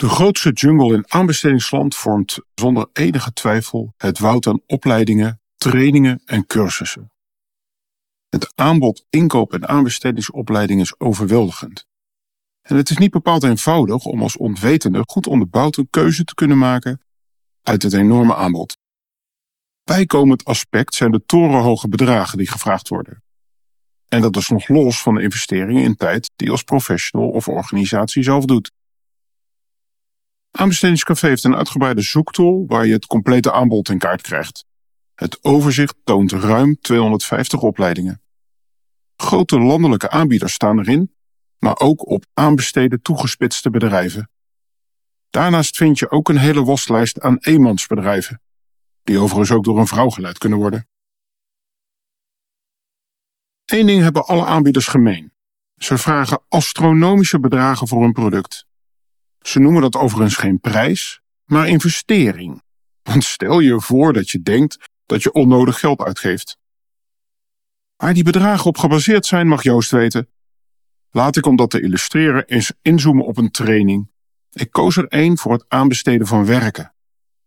De grootste jungle in aanbestedingsland vormt zonder enige twijfel het woud aan opleidingen, trainingen en cursussen. Het aanbod inkoop- en aanbestedingsopleiding is overweldigend. En het is niet bepaald eenvoudig om als onwetende goed onderbouwd een keuze te kunnen maken uit het enorme aanbod. Bijkomend aspect zijn de torenhoge bedragen die gevraagd worden. En dat is nog los van de investeringen in tijd die als professional of organisatie zelf doet. Aanbestedingscafé heeft een uitgebreide zoektool waar je het complete aanbod in kaart krijgt. Het overzicht toont ruim 250 opleidingen. Grote landelijke aanbieders staan erin, maar ook op aanbesteden toegespitste bedrijven. Daarnaast vind je ook een hele waslijst aan eenmansbedrijven, die overigens ook door een vrouw geleid kunnen worden. Eén ding hebben alle aanbieders gemeen. Ze vragen astronomische bedragen voor hun product. Ze noemen dat overigens geen prijs, maar investering. Want stel je voor dat je denkt dat je onnodig geld uitgeeft. Waar die bedragen op gebaseerd zijn, mag Joost weten. Laat ik om dat te illustreren eens inzoomen op een training. Ik koos er één voor het aanbesteden van werken.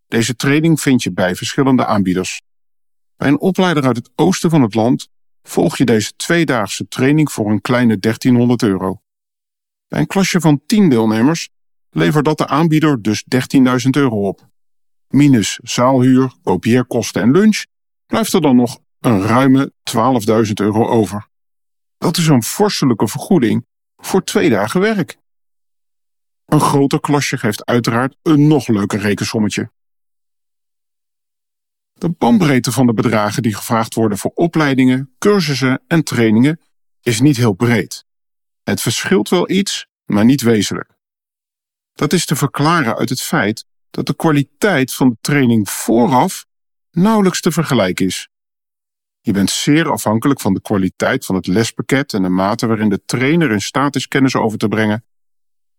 Deze training vind je bij verschillende aanbieders. Bij een opleider uit het oosten van het land volg je deze tweedaagse training voor een kleine 1300 euro. Bij een klasje van 10 deelnemers levert dat de aanbieder dus 13.000 euro op. Minus zaalhuur, kopieerkosten en lunch blijft er dan nog een ruime 12.000 euro over. Dat is een vorstelijke vergoeding voor twee dagen werk. Een groter klasje geeft uiteraard een nog leuker rekensommetje. De bandbreedte van de bedragen die gevraagd worden voor opleidingen, cursussen en trainingen is niet heel breed. Het verschilt wel iets, maar niet wezenlijk. Dat is te verklaren uit het feit dat de kwaliteit van de training vooraf nauwelijks te vergelijken is. Je bent zeer afhankelijk van de kwaliteit van het lespakket en de mate waarin de trainer in staat is kennis over te brengen.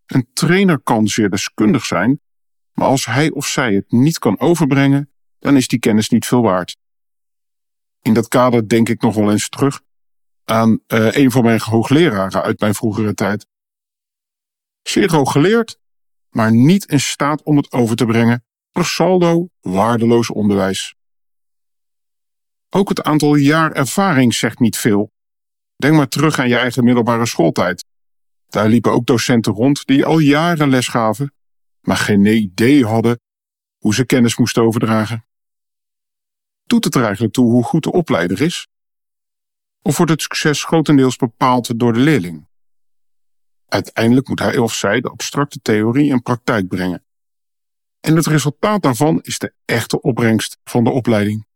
Een trainer kan zeer deskundig zijn, maar als hij of zij het niet kan overbrengen, dan is die kennis niet veel waard. In dat kader denk ik nog wel eens terug aan uh, een van mijn hoogleraren uit mijn vroegere tijd. Zeer hoog geleerd, maar niet in staat om het over te brengen. Per saldo waardeloos onderwijs. Ook het aantal jaar ervaring zegt niet veel. Denk maar terug aan je eigen middelbare schooltijd. Daar liepen ook docenten rond die al jaren les gaven, maar geen idee hadden hoe ze kennis moesten overdragen. Doet het er eigenlijk toe hoe goed de opleider is? Of wordt het succes grotendeels bepaald door de leerling? Uiteindelijk moet hij of zij de abstracte theorie in praktijk brengen. En het resultaat daarvan is de echte opbrengst van de opleiding.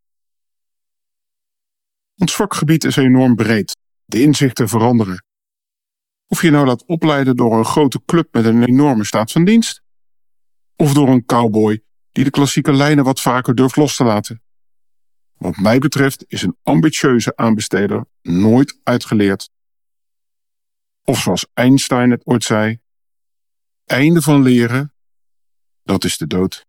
Ons vakgebied is enorm breed. De inzichten veranderen. Of je nou laat opleiden door een grote club met een enorme staat van dienst, of door een cowboy die de klassieke lijnen wat vaker durft los te laten. Wat mij betreft is een ambitieuze aanbesteder nooit uitgeleerd. Of zoals Einstein het ooit zei: einde van leren, dat is de dood.